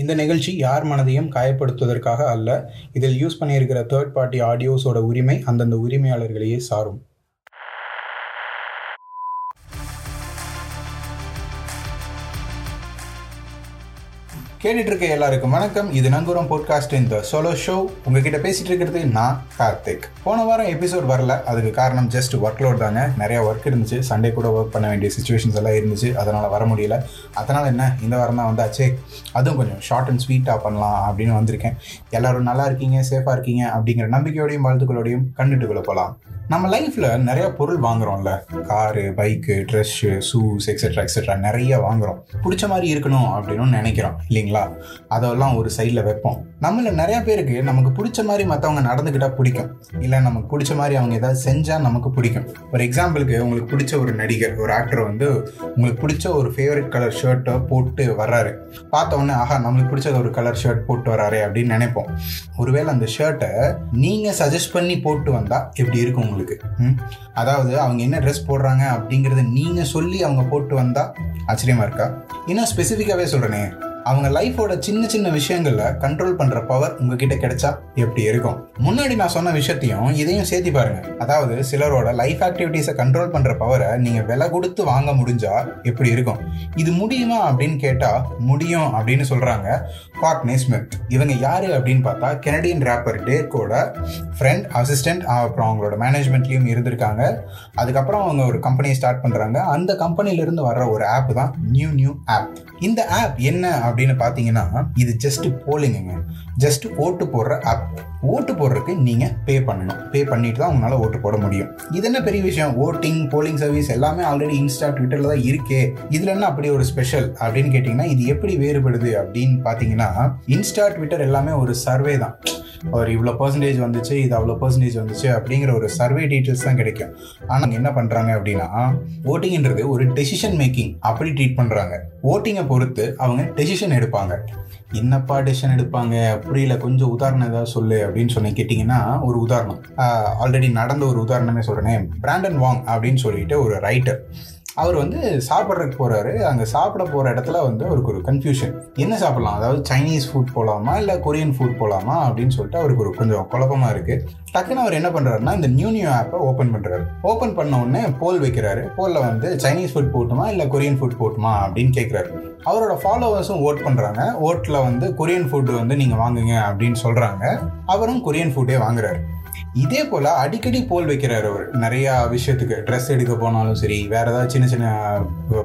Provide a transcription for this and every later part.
இந்த நிகழ்ச்சி யார் மனதையும் காயப்படுத்துவதற்காக அல்ல இதில் யூஸ் பண்ணியிருக்கிற தேர்ட் பார்ட்டி ஆடியோஸோட உரிமை அந்தந்த உரிமையாளர்களையே சாரும். கேட்டுட்டு இருக்க எல்லாருக்கும் வணக்கம். இது நங்கூரம் பாட்காஸ்ட் இந்த சோலோ ஷோ உங்ககிட்ட பேசிட்டு இருக்கிறது நான் கார்த்திக். போன வாரம் எபிசோட் வரல. அதுக்கு காரணம் ஜஸ்ட் ஒர்க் லோட் தாங்க. நிறைய ஒர்க் இருந்துச்சு. சண்டே கூட ஒர்க் பண்ண வேண்டிய சுச்சுவேஷன்ஸ் எல்லாம் இருந்துச்சு. அதனால் வர முடியல. அதனால் என்ன? இந்த வாரம் தான் வந்தாச்சே. அதுவும் கொஞ்சம் ஷார்ட் அண்ட் ஸ்வீட்டாக பண்ணலாம் அப்படின்னு வந்திருக்கேன். எல்லாரும் நல்லா இருக்கீங்க சேஃபாக இருக்கீங்க அப்படிங்கிற நம்பிக்கையோடையும் வாழ்த்துக்களோடையும் கண்டுட்டுக்குள்ள போகலாம் நம்ம லைஃப்பில் நிறைய பொருள் வாங்குறோம்ல. Car bike dress shoes etcetera etcetera நிறைய வாங்குறோம். பிடிச்ச மாதிரி இருக்கணும் அப்படின்னு நினைக்கிறோம் இல்லைங்களா? அதெல்லாம் ஒரு சைடில் வைப்போம். நம்மள நிறைய பேருக்கு நமக்கு பிடிச்ச மாதிரி மற்றவங்க நடந்துக்கிட்டா பிடிக்கும். இல்லை நமக்கு பிடிச்ச மாதிரி அவங்க ஏதாவது செஞ்சால் நமக்கு பிடிக்கும். ஒரு எக்ஸாம்பிளுக்கு உங்களுக்கு பிடிச்ச ஒரு நடிகர் ஒரு ஆக்டர் வந்து உங்களுக்கு பிடிச்ச ஒரு ஃபேவரட் கலர் ஷர்ட்டை போட்டு வர்றாரு. பார்த்த உடனே ஆஹா நம்மளுக்கு பிடிச்ச ஒரு கலர் ஷர்ட் போட்டு வராரு அப்படின்னு நினைப்போம். ஒருவேளை அந்த ஷர்ட்டை நீங்கள் சஜஸ்ட் பண்ணி போட்டு வந்தால் எப்படி இருக்கும் உங்களுக்கு அதாவது அவங்க என்ன ட்ரெஸ் போடுறாங்க அப்படிங்கிறத நீங்கள் சொல்லி அவங்க போட்டு வந்தால் ஆச்சரியமா இருக்கா? இன்னும் ஸ்பெசிஃபிக்காகவே சொல்கிறேனே அவங்க லைஃபோட சின்ன சின்ன விஷயங்களில் கண்ட்ரோல் பண்ணுற பவர் உங்ககிட்ட கிடைச்சா எப்படி இருக்கும்? முன்னாடி நான் சொன்ன விஷயத்தையும் இதையும் சேர்த்து பாருங்க. அதாவது சிலரோட லைஃப் ஆக்டிவிட்டீஸை கண்ட்ரோல் பண்ணுற பவரை நீங்கள் விலை கொடுத்து வாங்க முடிஞ்சா எப்படி இருக்கும்? இது முடியுமா அப்படின்னு கேட்டால் முடியும் அப்படின்னு சொல்கிறாங்க பாக் நேஸ்மித் இவங்க யாரு அப்படின்னு பார்த்தா கெனடியன் ரேப்பர் டேக்கோட ஃப்ரெண்ட் அசிஸ்டன்ட் அப்புறம் அவங்களோட மேனேஜ்மெண்ட்லேயும் இருந்திருக்காங்க. அதுக்கப்புறம் அவங்க ஒரு கம்பெனியை ஸ்டார்ட் பண்ணுறாங்க அந்த கம்பெனிலேருந்து வர்ற ஒரு ஆப் தான் நியூ நியூ ஆப் இந்த ஆப் என்ன அப்படின்னு பார்த்தீங்கன்னா இது ஜஸ்ட் போலிங்குங்க ஜஸ்ட் ஓட்டு போடுற ஆப் ஓட்டு போடுறதுக்கு நீங்கள் பே பண்ணணும். பே பண்ணிட்டு தான் உங்களால் ஓட்டு போட முடியும். இது என்ன பெரிய விஷயம்? ஓட்டிங் போலிங் சர்வீஸ் எல்லாமே ஆல்ரெடி இன்ஸ்டா ட்விட்டரில் தான் இருக்கே. இதில் என்ன அப்படி ஒரு ஸ்பெஷல் அப்படின்னு கேட்டிங்கன்னா இது எப்படி வேறுபடுது அப்படின்னு பார்த்தீங்கன்னா இன்ஸ்டா ட்விட்டர் எல்லாமே ஒரு சர்வே தான். ஒரு இவ்வளோ பர்சன்டேஜ் வந்துச்சு இது அவ்வளோ பர்சன்டேஜ் வந்துச்சு அப்படிங்கிற ஒரு சர்வே டீட்டெயில்ஸ் தான் கிடைக்கும். ஆனால் என்ன பண்ணுறாங்க அப்படின்னா ஓட்டிங்ன்றது ஒரு டெசிஷன் மேக்கிங் அப்படி ட்ரீட் பண்ணுறாங்க ஓட்டிங்கை பொறுத்து அவங்க டெசிஷன் எடுப்பாங்க. என்னப்பா டெசிஷன் எடுப்பாங்க? புரியல கொஞ்சம் உதாரணம் ஏதாவது சொல்லு அப்படின்னு சொல்லி கேட்டிங்கன்னா ஒரு உதாரணம். ஆல்ரெடி நடந்த ஒரு உதாரணமே சொல்கிறேனே பிராண்டன் வாங் அப்படின்னு சொல்லிட்டு ஒரு ரைட்டர் அவர் வந்து சாப்பிட்றதுக்கு போகிறாரு அங்கே சாப்பிட போகிற இடத்துல வந்து அவருக்கு ஒரு கன்ஃபியூஷன் என்ன சாப்பிட்லாம்? அதாவது சைனீஸ் ஃபுட் போகலாமா இல்லை கொரியன் ஃபுட் போகலாமா அப்படின்னு சொல்லிட்டு அவருக்கு ஒரு கொஞ்சம் குழப்பமாக இருக்குது டக்குன்னு அவர் என்ன பண்ணுறாருன்னா இந்த நியூ நியூ ஆப்பை ஓப்பன் பண்ணுறாரு ஓப்பன் பண்ண உடனே போல் வைக்கிறாரு. போலில் வந்து சைனீஸ் ஃபுட் போட்டுமா? இல்லை கொரியன் ஃபுட் போட்டுமா? அப்படின்னு கேட்குறாரு அவரோட ஃபாலோவர்ஸும் ஓட் பண்ணுறாங்க ஓட்டில் வந்து கொரியன் ஃபுட் வந்து நீங்கள் வாங்குங்க அப்படின்னு சொல்கிறாங்க அவரும் கொரியன் ஃபுட்டே வாங்குறாரு. இதே போல் அடிக்கடி போல் வைக்கிறார் அவர். நிறையா விஷயத்துக்கு ட்ரெஸ் எடுக்க போனாலும் சரி வேறு ஏதாவது சின்ன சின்ன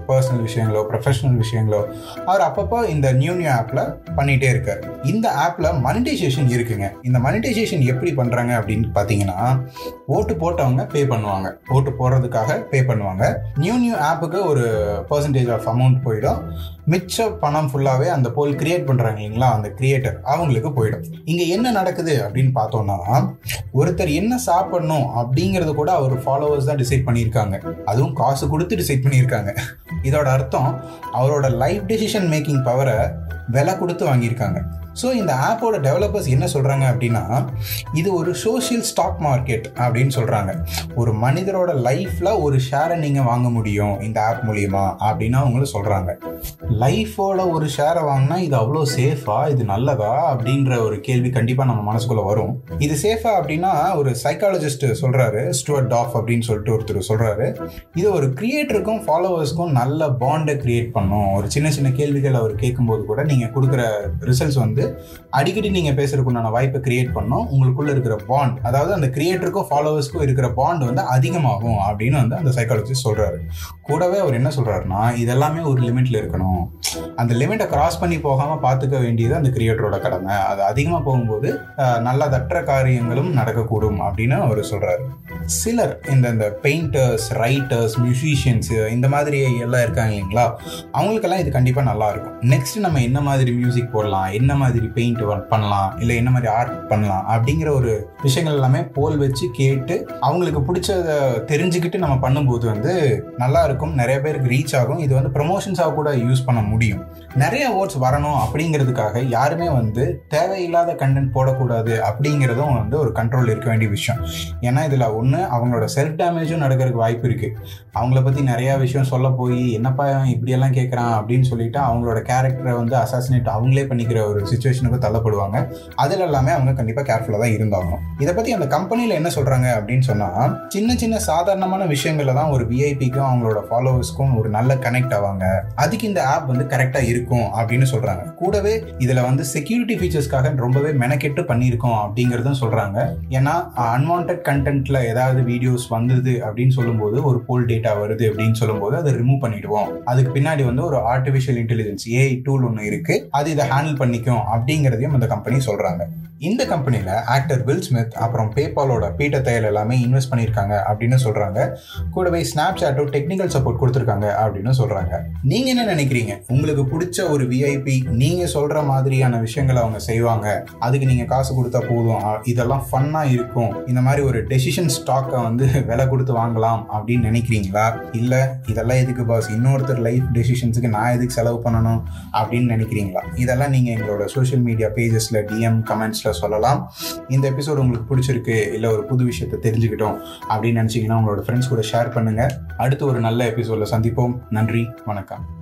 பர்சனல் விஷயங்களோ ப்ரொஃபஷனல் விஷயங்களோ அவர் அப்பப்போ இந்த நியூ நியூ ஆப்பில் பண்ணிகிட்டே இருக்கார். இந்த ஆப்பில் மனிடைசேஷன் இருக்குங்க. இந்த மனிடைசேஷன் எப்படி பண்ணுறாங்க அப்படின்னு பார்த்தீங்கன்னா ஓட்டு போட்டவங்க பே பண்ணுவாங்க. ஓட்டு போடுறதுக்காக பே பண்ணுவாங்க. நியூ நியூ ஆப்புக்கு ஒரு பர்சன்டேஜ் ஆஃப் அமௌண்ட் போயிடும். மிச்ச பணம் ஃபுல்லாகவே அந்த போல் கிரியேட் பண்ணுறாங்க இல்லைங்களா? அந்த கிரியேட்டர் அவங்களுக்கு போயிடும். இங்கே என்ன நடக்குது அப்படின்னு பார்த்தோம்னா ஒருத்தர் என்ன சாப்பிடணும் அப்படிங்கிறது கூட அவர் ஃபாலோவர்ஸ் தான் டிசைட் பண்ணியிருக்காங்க. அதுவும் காசு கொடுத்து டிசைட் பண்ணியிருக்காங்க. இதோட அர்த்தம் அவரோட லைஃப் டெசிஷன் மேக்கிங் பவரை விலை கொடுத்து வாங்கியிருக்காங்க. ஸோ இந்த ஆப்போட டெவலப்பர்ஸ் என்ன சொல்கிறாங்க அப்படின்னா இது ஒரு சோஷியல் ஸ்டாக் மார்க்கெட் அப்படின்னு சொல்கிறாங்க ஒரு மனிதரோட லைஃப்பில் ஒரு ஷேரை நீங்கள் வாங்க முடியும் இந்த ஆப் மூலியமா அப்படின்னு அவங்களும் சொல்கிறாங்க லைஃபோட ஒரு ஷேரை வாங்கினா இது அவ்வளோ சேஃபா இது நல்லதா? அப்படின்ற ஒரு கேள்வி கண்டிப்பாக நம்ம மனசுக்குள்ளே வரும். இது சேஃபா அப்படின்னா ஒரு சைக்காலஜிஸ்ட் சொல்கிறாரு ஸ்டுவர்ட் டாஃப் அப்படின்னு சொல்லிட்டு ஒருத்தர் சொல்கிறாரு இது ஒரு கிரியேட்டருக்கும் ஃபாலோவர்ஸ்க்கும் நல்ல பாண்டை கிரியேட் பண்ணும். ஒரு சின்ன சின்ன கேள்விகள் அவர் கேட்கும்போது கூட நீங்கள் கொடுக்குற ரிசல்ட்ஸ் வந்து அடிக்கடி நீங்கள் பேசுறதுக்குண்டான வாய்ப்பை கிரியேட் பண்ணோம். உங்களுக்குள்ள இருக்கிற பாண்ட் அதாவது அந்த கிரியேட்டருக்கும் ஃபாலோவர்ஸ்க்கும் இருக்கிற பாண்ட் வந்து அதிகமாகும் அப்படின்னு வந்து அந்த சைக்காலஜிஸ்ட் சொல்கிறாரு கூடவே அவர் என்ன சொல்கிறாருன்னா இதெல்லாமே ஒரு லிமிட்டில் இருக்கணும். அந்த லிமிட்டை கிராஸ் பண்ணி போகாமல் பார்த்துக்க வேண்டியது அந்த கிரியேட்டரோட கடமை. அது அதிகமாக போகும்போது நல்ல தற்ற காரியங்களும் நடக்கக்கூடும் அப்படின்னு அவர் சொல்கிறாரு சிலர் இந்த இந்த பெயிண்டர்ஸ் ரைட்டர்ஸ் மியூசிஷியன்ஸ் இந்த மாதிரி எல்லாம் இருக்காங்க இல்லைங்களா? அவங்களுக்கெல்லாம் இது கண்டிப்பாக நல்லா இருக்கும். நெக்ஸ்ட் நம்ம என்ன மாதிரி மியூசிக் போடலாம்? என்ன மாதிரி பெயிண்ட் பெயிண்ட் பண்ணலாம்? இல்லை என்ன மாதிரி ஆர்ட் பண்ணலாம்? அப்படிங்கிற ஒரு விஷயங்கள் எல்லாமே போல் வச்சு கேட்டு அவங்களுக்கு பிடிச்சத தெரிஞ்சுக்கிட்டு நம்ம பண்ணும்போது வந்து நல்லா இருக்கும். நிறைய பேருக்கு ரீச் ஆகும். இது வந்து ப்ரமோஷன்ஸாக கூட யூஸ் பண்ண முடியும். நிறைய அவார்ட்ஸ் வரணும் அப்படிங்கிறதுக்காக யாருமே வந்து தேவையில்லாத கண்டென்ட் போடக்கூடாது அப்படிங்கிறதும் வந்து ஒரு கண்ட்ரோல் இருக்க வேண்டிய விஷயம். ஏன்னா இதில் ஒன்று அவங்களோட செல்ஃப் டேமேஜும் நடக்கிறதுக்கு வாய்ப்பு இருக்குது அவங்கள பற்றி நிறையா விஷயம் சொல்ல போய் என்னப்பா இப்படியெல்லாம் கேட்குறான் அப்படின்னு சொல்லிட்டு அவங்களோட கேரக்டரை வந்து அசாசினேட் அவங்களே பண்ணிக்கிற ஒரு சுச்சுவேஷனுக்கு தள்ளப்படுவாங்க. அதில் எல்லாமே அவங்க கண்டிப்பாக கேர்ஃபுல்லாக தான் இருந்தாகணும். இதை பற்றி அந்த கம்பெனியில் என்ன சொல்கிறாங்க அப்படின்னு சொன்னால் சின்ன சின்ன சாதாரணமான விஷயங்களில் தான் ஒரு விஐபிக்கும் அவங்களோட ஃபாலோவர்ஸ்க்கும் ஒரு நல்ல கனெக்ட் ஆவாங்க. அதுக்கு இந்த ஆப் வந்து கரெக்ட் கரெக்டாக இருக்கும் அப்படின்னு சொல்கிறாங்க கூடவே இதில் வந்து செக்யூரிட்டி ஃபீச்சர்ஸ்க்காக ரொம்பவே மெனக்கெட்டு பண்ணியிருக்கோம் அப்படிங்கிறதும் சொல்கிறாங்க ஏன்னா அன்வான்ட் கண்டென்ட்டில் ஏதாவது வீடியோஸ் வந்தது அப்படின்னு சொல்லும்போது ஒரு போல் டேட்டா வருது அப்படின்னு சொல்லும்போது அதை ரிமூவ் பண்ணிடுவோம். அதுக்கு பின்னாடி வந்து ஒரு ஆர்டிஃபிஷியல் இன்டெலிஜென்ஸ் ஏஐ டூல் ஒன்று இருக்குது அது இதை ஹேண்டில் பண்ணிக்கும் அப்படிங்கிறதையும் அந்த கம்பெனி சொல்கிறாங்க இந்த கம்பெனியில் ஆக்டர் வில் ஸ்மித் அப்புறம் பேபாலோட பீட்டர் தையல் எல்லாமே இன்வெஸ்ட் பண்ணியிருக்காங்க அப்படின்னு சொல்கிறாங்க கூடவே ஸ்னாப் சாட்டும் டெக்னிக்கல் சப்போர்ட் கொடுத்துருக்காங்க அப்படின்னு சொல்கிறாங்க நீங்கள் என்ன நினைக்கிறீங்க? உங்களுக்கு பிடிச்ச ஒரு விஐபி நீங்க சொல்ற மாதிரியான விஷயங்களை அவங்க செய்வாங்க. அதுக்கு நீங்க காசு கொடுத்தா போதும். இதெல்லாம் ஃபன்னா இருக்கும். இந்த மாதிரி ஒரு டெசிஷன் ஸ்டாக்கை வந்து விலை கொடுத்து வாங்கலாம் அப்படின்னு நினைக்கிறீங்களா? இல்ல இதெல்லாம் எதுக்கு பாஸ் இன்னொருத்தர் லைஃப் டெசிஷன்ஸுக்கு நான் எதுக்கு செலவு பண்ணணும் அப்படின்னு நினைக்கிறீங்களா? இதெல்லாம் நீங்க எங்களோட சோஷியல் மீடியா பேஜஸ்ல டிஎம் கமெண்ட்ஸ்ல சொல்லலாம். இந்த எபிசோடு உங்களுக்கு பிடிச்சிருக்கு இல்ல ஒரு புது விஷயத்தை தெரிஞ்சுக்கிட்டோம் அப்படின்னு நினைச்சீங்கன்னா உங்களோட ஃப்ரெண்ட்ஸ் கூட ஷேர் பண்ணுங்க. அடுத்து ஒரு நல்ல எபிசோட்ல சந்திப்போம். நன்றி வணக்கம்.